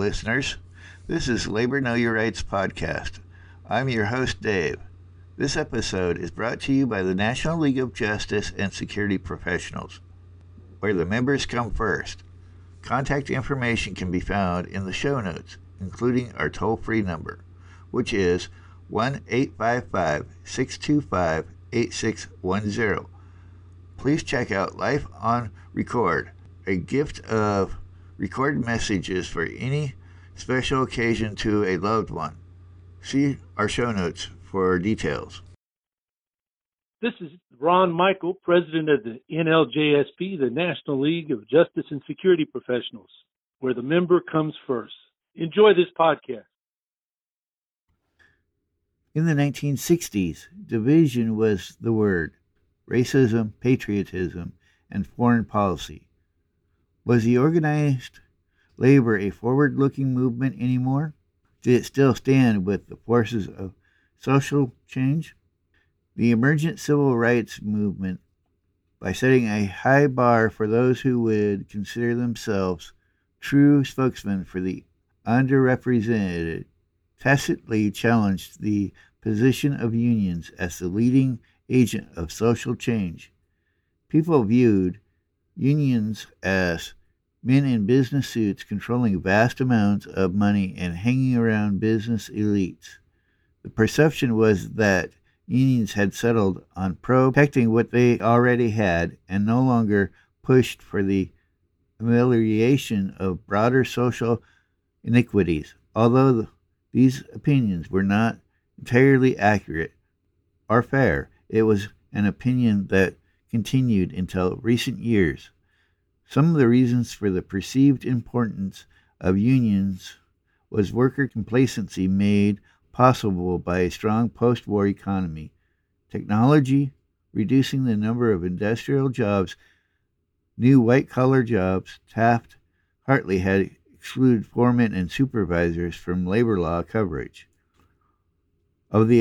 listeners. This is Labor Know Your Rights podcast. I'm your host, Dave. This episode is brought to you by the National League of Justice and Security Professionals, where the members come first. Contact information can be found in the show notes, including our toll free number, which is 1 855 625 8610. Please check out Life on Record, a gift of recorded messages for any special occasion to a loved one. See our show notes for details. This is Ron Michael, president of the NLJSP, the National League of Justice and Security Professionals, where the member comes first. Enjoy this podcast. In the 1960s, division was the word racism, patriotism, and foreign policy. Was the organized labor a forward looking movement anymore? Did it still stand with the forces of social change? The emergent civil rights movement, by setting a high bar for those who would consider themselves true spokesmen for the underrepresented, tacitly challenged the position of unions as the leading agent of social change. People viewed unions as men in business suits controlling vast amounts of money and hanging around business elites. The perception was that unions had settled on protecting what they already had and no longer pushed for the amelioration of broader social iniquities. Although these opinions were not entirely accurate or fair, it was an opinion that continued until recent years. Some of the reasons for the perceived importance of unions was worker complacency made possible by a strong post war economy, technology, reducing the number of industrial jobs, new white collar jobs. Taft Hartley had excluded foremen and supervisors from labor law coverage. Of the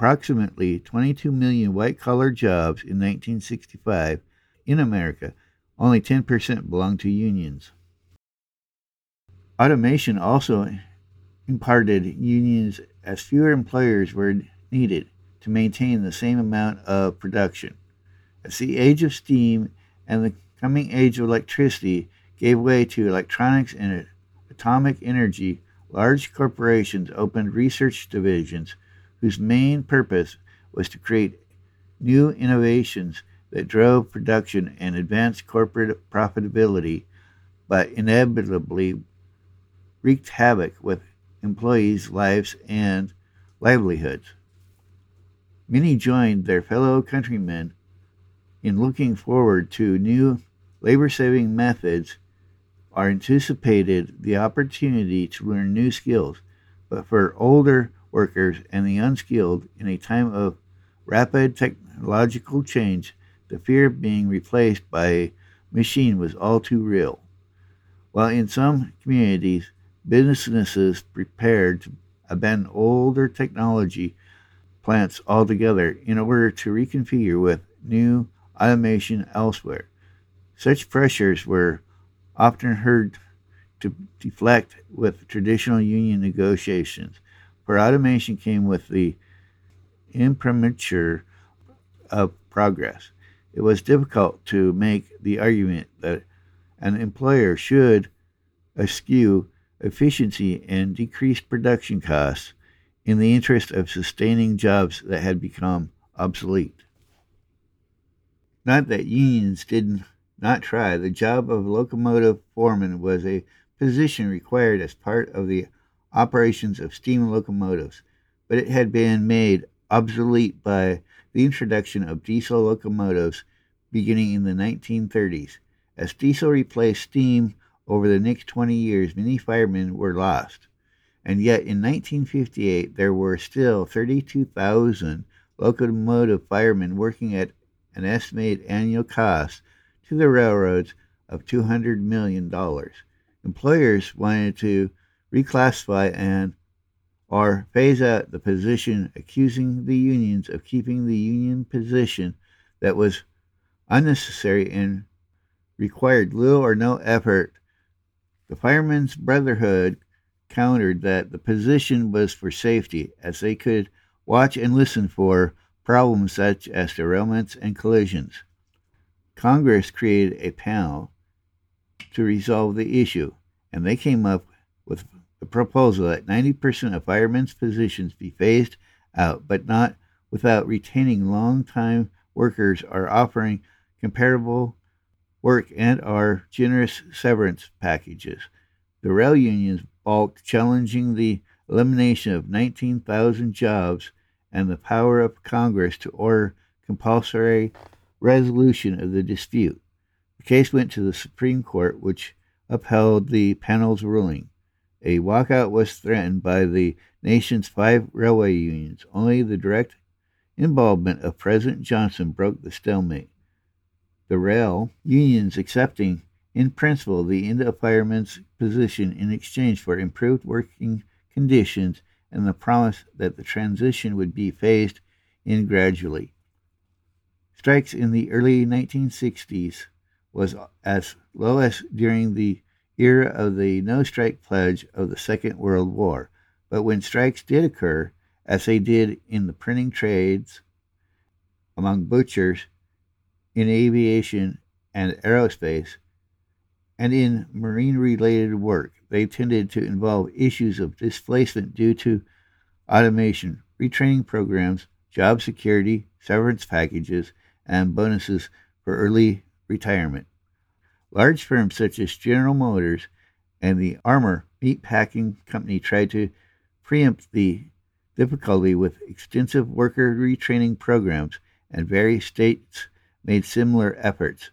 approximately 22 million white collar jobs in 1965 in America, only 10% belonged to unions. Automation also imparted unions as fewer employers were needed to maintain the same amount of production. As the age of steam and the coming age of electricity gave way to electronics and atomic energy, large corporations opened research divisions whose main purpose was to create new innovations that drove production and advanced corporate profitability, but inevitably wreaked havoc with employees' lives and livelihoods. Many joined their fellow countrymen in looking forward to new labor saving methods or anticipated the opportunity to learn new skills, but for older workers and the unskilled in a time of rapid technological change, the fear of being replaced by a machine was all too real. While in some communities, businesses prepared to abandon older technology plants altogether in order to reconfigure with new automation elsewhere. Such pressures were often heard to deflect with traditional union negotiations, for automation came with the imprimatur of progress it was difficult to make the argument that an employer should eschew efficiency and decrease production costs in the interest of sustaining jobs that had become obsolete. Not that unions did not try. The job of locomotive foreman was a position required as part of the operations of steam locomotives, but it had been made obsolete by the introduction of diesel locomotives beginning in the 1930s. As diesel replaced steam over the next 20 years, many firemen were lost. And yet in 1958, there were still 32,000 locomotive firemen working at an estimated annual cost to the railroads of $200 million. Employers wanted to reclassify and or phase out the position, accusing the unions of keeping the union position that was unnecessary and required little or no effort The Firemen's Brotherhood countered that the position was for safety, as they could watch and listen for problems such as derailments and collisions. Congress created a panel to resolve the issue, and they came up with proposal that 90% of firemen's positions be phased out, but not without retaining long-time workers or offering comparable work and our generous severance packages. The rail unions balked, challenging the elimination of 19,000 jobs and the power of Congress to order compulsory resolution of the dispute. The case went to the Supreme Court, which upheld the panel's ruling. A walkout was threatened by the nation's five railway unions. Only the direct involvement of President Johnson broke the stalemate. The rail unions accepting in principle the end of firemen's position in exchange for improved working conditions and the promise that the transition would be phased in gradually. Strikes in the early 1960s was as low as during the era of the no strike pledge of the Second World War. But when strikes did occur, as they did in the printing trades, among butchers, in aviation and aerospace, and in marine related work, they tended to involve issues of displacement due to automation, retraining programs, job security, severance packages, and bonuses for early retirement. Large firms such as General Motors and the Armour Meatpacking Company tried to preempt the difficulty with extensive worker retraining programs, and various states made similar efforts.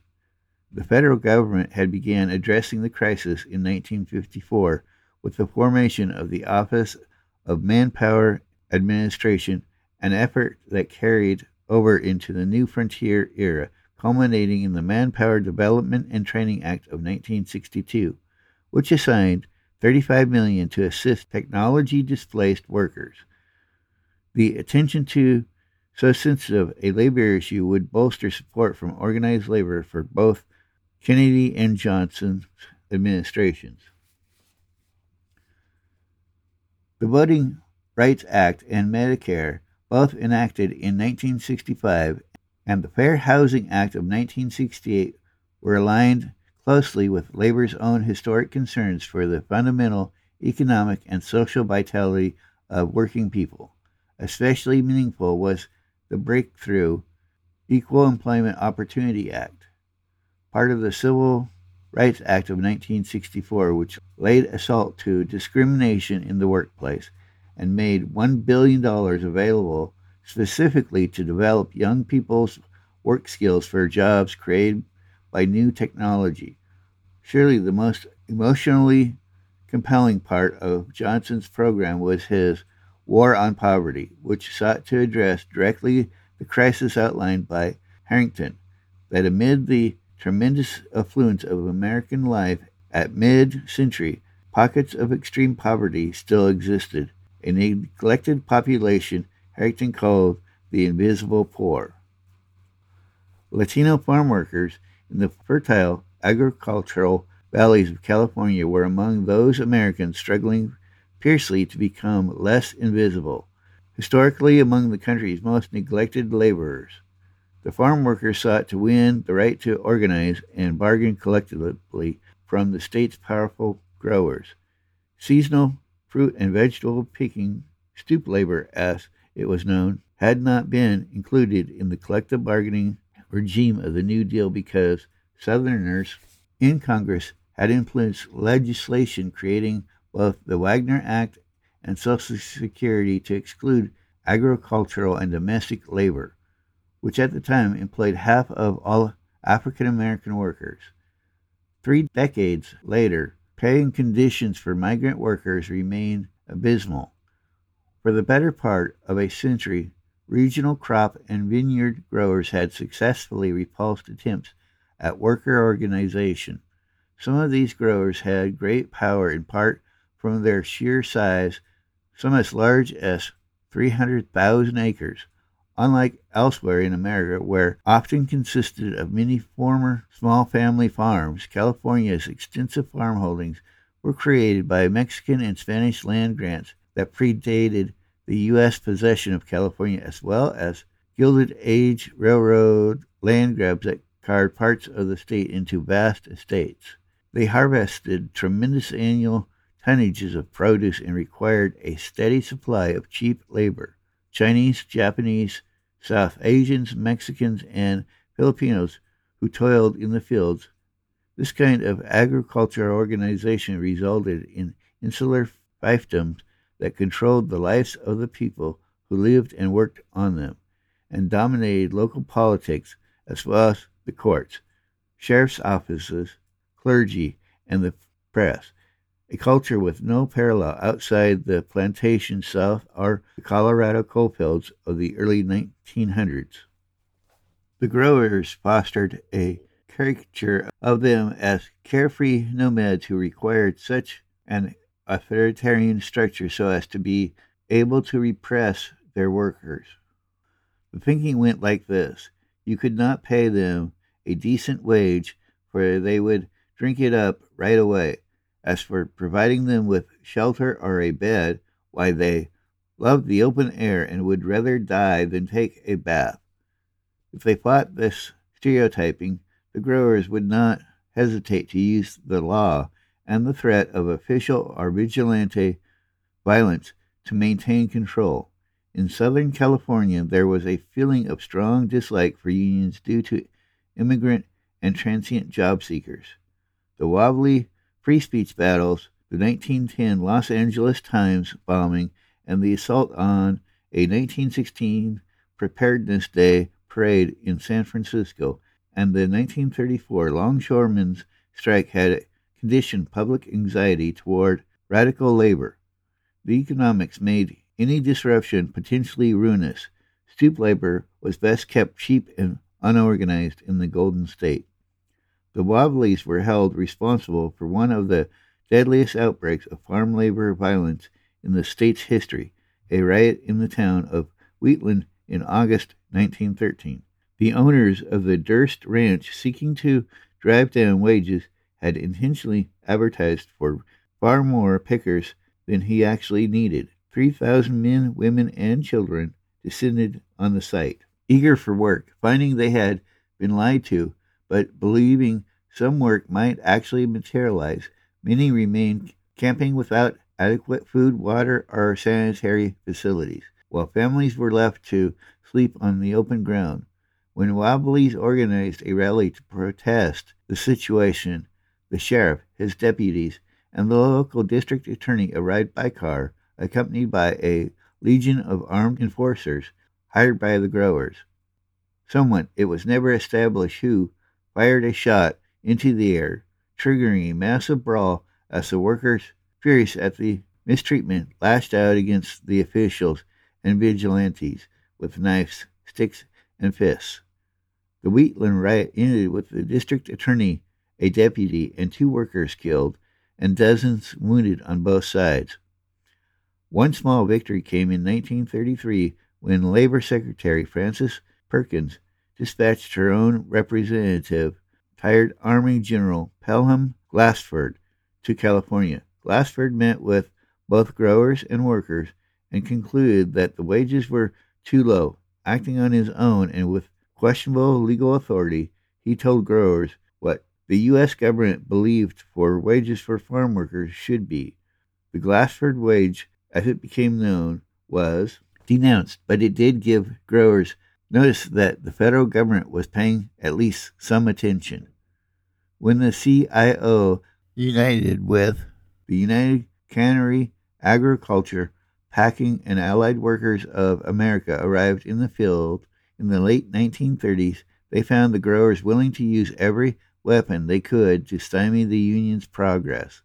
The federal government had begun addressing the crisis in 1954 with the formation of the Office of Manpower Administration, an effort that carried over into the new frontier era culminating in the Manpower Development and Training Act of 1962, which assigned 35 million to assist technology displaced workers. The attention to so sensitive a labor issue would bolster support from organized labor for both Kennedy and Johnson's administrations. The Voting Rights Act and Medicare, both enacted in 1965, and the Fair Housing Act of 1968 were aligned closely with labor's own historic concerns for the fundamental economic and social vitality of working people. Especially meaningful was the breakthrough Equal Employment Opportunity Act, part of the Civil Rights Act of 1964, which laid assault to discrimination in the workplace and made $1 billion available specifically to develop young people's work skills for jobs created by new technology. Surely the most emotionally compelling part of Johnson's program was his War on Poverty, which sought to address directly the crisis outlined by Harrington that amid the tremendous affluence of American life at mid century, pockets of extreme poverty still existed, a neglected population Harrington called the invisible poor. Latino farm workers in the fertile agricultural valleys of California were among those Americans struggling fiercely to become less invisible. Historically, among the country's most neglected laborers, the farm workers sought to win the right to organize and bargain collectively from the state's powerful growers. Seasonal fruit and vegetable picking, stoop labor, as it was known, had not been included in the collective bargaining regime of the New Deal because Southerners in Congress had influenced legislation creating both the Wagner Act and Social Security to exclude agricultural and domestic labor, which at the time employed half of all African American workers. Three decades later, pay and conditions for migrant workers remained abysmal. For the better part of a century, regional crop and vineyard growers had successfully repulsed attempts at worker organization. Some of these growers had great power in part from their sheer size, some as large as 300,000 acres, unlike elsewhere in America, where often consisted of many former small family farms. California's extensive farm holdings were created by Mexican and Spanish land grants that predated the U.S. possession of California, as well as Gilded Age Railroad land grabs that carved parts of the state into vast estates. They harvested tremendous annual tonnages of produce and required a steady supply of cheap labor. Chinese, Japanese, South Asians, Mexicans, and Filipinos who toiled in the fields. This kind of agricultural organization resulted in insular fiefdoms that controlled the lives of the people who lived and worked on them, and dominated local politics as well as the courts, sheriff's offices, clergy, and the press a culture with no parallel outside the plantation south or the Colorado coalfields of the early 1900s. The growers fostered a caricature of them as carefree nomads who required such an authoritarian structure so as to be able to repress their workers. The thinking went like this you could not pay them a decent wage, for they would drink it up right away as for providing them with shelter or a bed, why, they loved the open air and would rather die than take a bath. If they fought this stereotyping, the growers would not hesitate to use the law and the threat of official or vigilante violence to maintain control. In Southern California, there was a feeling of strong dislike for unions due to immigrant and transient job seekers. The wobbly free speech battles, the 1910 Los Angeles Times bombing, and the assault on a 1916 Preparedness Day parade in San Francisco, and the 1934 longshoremen's strike had conditioned public anxiety toward radical labor. The economics made any disruption potentially ruinous. Stoop labor was best kept cheap and unorganized in the Golden State. The Wobblies were held responsible for one of the deadliest outbreaks of farm labor violence in the state's history, a riot in the town of Wheatland in August 1913. The owners of the Durst Ranch, seeking to drive down wages, had intentionally advertised for far more pickers than he actually needed. 3,000 men, women, and children descended on the site, eager for work, finding they had been lied to, but believing some work might actually materialize. Many remained camping without adequate food, water, or sanitary facilities, while families were left to sleep on the open ground. When Wobblies organized a rally to protest the situation, the sheriff, his deputies, and the local district attorney arrived by car, accompanied by a legion of armed enforcers hired by the growers. Someone, it was never established who, fired a shot into the air, triggering a massive brawl as the workers, furious at the mistreatment, lashed out against the officials and vigilantes with knives, sticks, and fists. The Wheatland riot ended with the district attorney, a deputy, and two workers killed, and dozens wounded on both sides. One small victory came in 1933 when Labor Secretary Frances Perkins dispatched her own representative hired Army General Pelham Glassford to California. Glassford met with both growers and workers and concluded that the wages were too low. Acting on his own and with questionable legal authority, he told growers the U.S. government believed for wages for farm workers should be. The Glassford wage, as it became known, was denounced, but it did give growers Notice that the federal government was paying at least some attention. When the CIO united with the United Cannery, Agriculture, Packing, and Allied Workers of America arrived in the field in the late 1930s, they found the growers willing to use every weapon they could to stymie the Union's progress.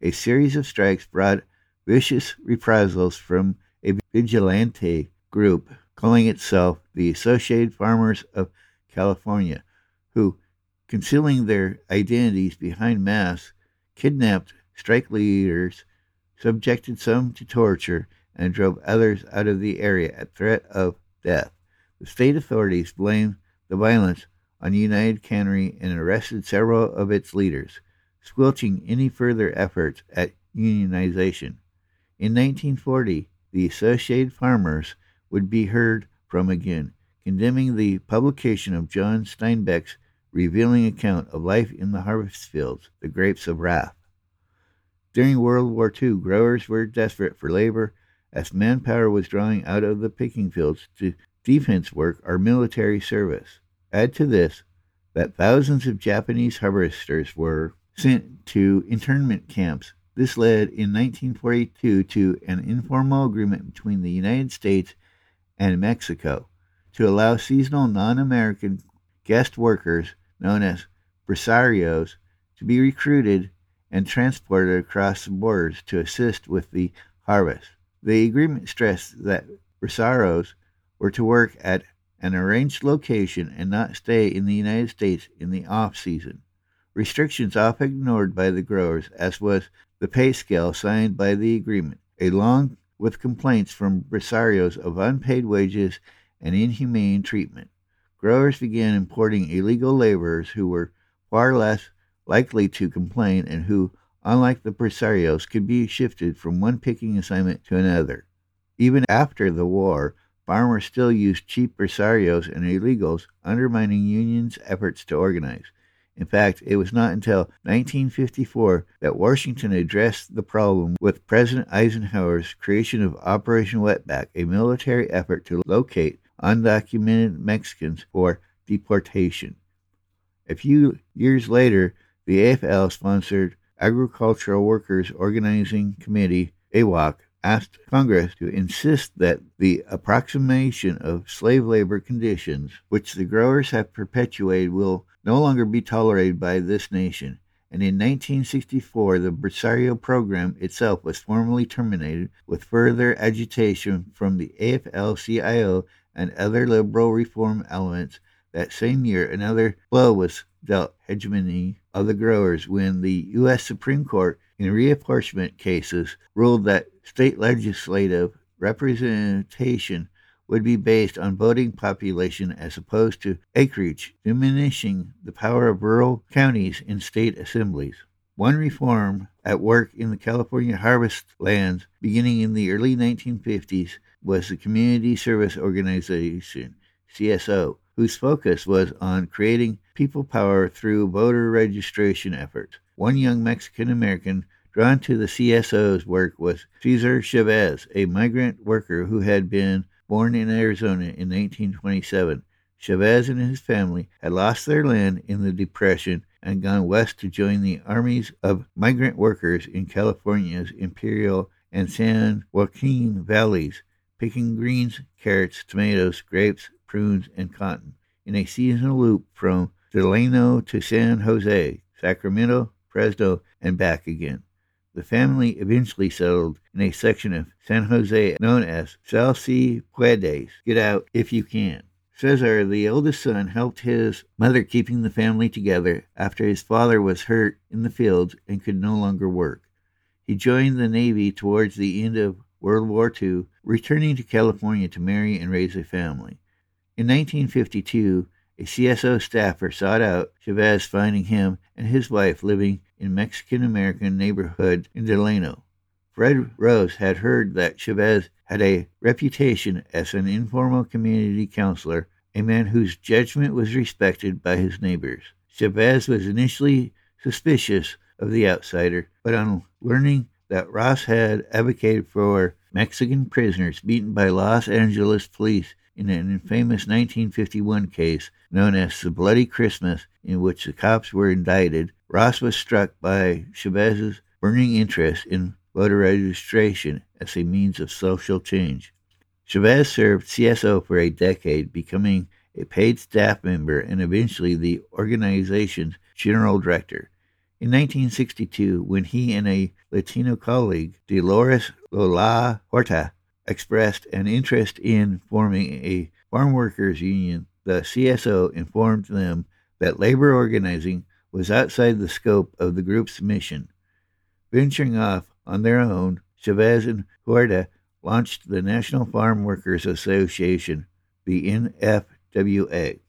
A series of strikes brought vicious reprisals from a vigilante group calling itself the Associated Farmers of California, who, concealing their identities behind masks, kidnapped strike leaders, subjected some to torture, and drove others out of the area at threat of death. The state authorities blamed the violence on United Cannery and arrested several of its leaders. squelching any further efforts at unionization. In 1940, the Associated Farmers would be heard from again, condemning the publication of John Steinbeck's revealing account of life in the harvest fields, The Grapes of Wrath. During World War II, growers were desperate for labor as manpower was drawing out of the picking fields to defense work or military service. Add to this that thousands of Japanese harvesters were sent to internment camps. This led in 1942 to an informal agreement between the United States and Mexico to allow seasonal non American guest workers, known as braceros, to be recruited and transported across the borders to assist with the harvest. The agreement stressed that braceros were to work at an arranged location and not stay in the United States in the off season. Restrictions often ignored by the growers, as was the pay scale signed by the agreement, along with complaints from braceros of unpaid wages and inhumane treatment. Growers began importing illegal laborers who were far less likely to complain and who, unlike the braceros, could be shifted from one picking assignment to another. Even after the war, farmers still used cheap braceros and illegals, undermining unions' efforts to organize. In fact, it was not until 1954 that Washington addressed the problem with President Eisenhower's creation of Operation Wetback, a military effort to locate undocumented Mexicans for deportation. A few years later, the AFL sponsored Agricultural Workers Organizing Committee, AWOC, asked Congress to insist that the approximation of slave labor conditions, which the growers have perpetuated, will no longer be tolerated by this nation. And in 1964, the Bracero program itself was formally terminated, with further agitation from the AFL CIO and other liberal reform elements. That same year, another blow was dealt hegemony of the growers when the U.S. Supreme Court, in reapportionment cases, ruled that state legislative representation would be based on voting population as opposed to acreage, diminishing the power of rural counties in state assemblies. One reform at work in the California harvest lands beginning in the early 1950s was the Community Service Organization, CSO, whose focus was on creating people power through voter registration efforts. One young Mexican American drawn to the CSO's work was Cesar Chavez, a migrant worker who had been born in Arizona in 1927. Chavez and his family had lost their land in the Depression and gone west to join the armies of migrant workers in California's Imperial and San Joaquin valleys, picking greens, carrots, tomatoes, grapes, prunes, and cotton in a seasonal loop from Delano to San Jose, Sacramento, Fresno, and back again. The family eventually settled in a section of San Jose known as Sal Si Puedes, get out if you can. Cesar, the eldest son, helped his mother keeping the family together after his father was hurt in the fields and could no longer work. He joined the Navy towards the end of World War II, returning to California to marry and raise a family. In 1952, a CSO staffer sought out Chavez, finding him and his wife living in Mexican American neighborhood in Delano. Fred Ross had heard that Chavez had a reputation as an informal community counselor, a man whose judgment was respected by his neighbors. Chavez was initially suspicious of the outsider, but on learning that Ross had advocated for Mexican prisoners beaten by Los Angeles police in an infamous 1951 case known as the Bloody Christmas, in which the cops were indicted, Ross was struck by Chavez's burning interest in voter registration as a means of social change. Chavez served CSO for a decade, becoming a paid staff member and eventually the organization's general director. In 1962, when he and a Latino colleague, Dolores Lola Huerta, expressed an interest in forming a farm workers union, the CSO informed them that labor organizing was outside the scope of the group's mission. Venturing off on their own, Chavez and Huerta launched the National Farm Workers Association, the NFWA.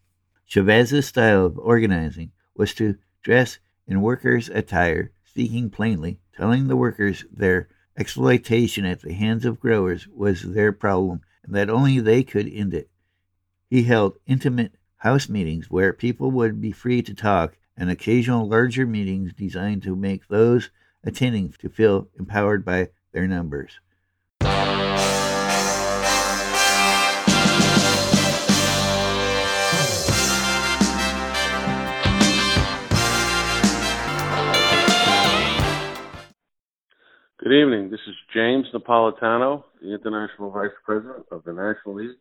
Chavez's style of organizing was to dress in workers' attire, speaking plainly, telling the workers their exploitation at the hands of growers was their problem and that only they could end it. He held intimate house meetings where people would be free to talk and occasional larger meetings designed to make those attending to feel empowered by their numbers. Good evening. This is James Napolitano, the International Vice President of the National League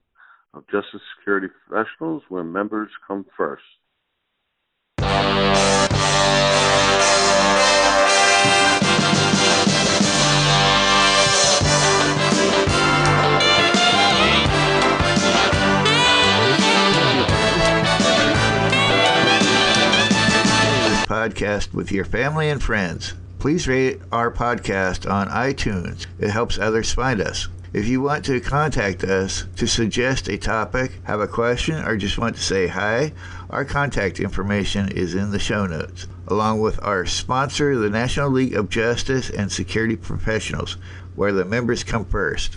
of Justice Security Professionals, where members come first. Podcast with your family and friends. Please rate our podcast on iTunes. It helps others find us. If you want to contact us to suggest a topic, have a question, or just want to say hi, our contact information is in the show notes, along with our sponsor, the National League of Justice and Security Professionals, where the members come first.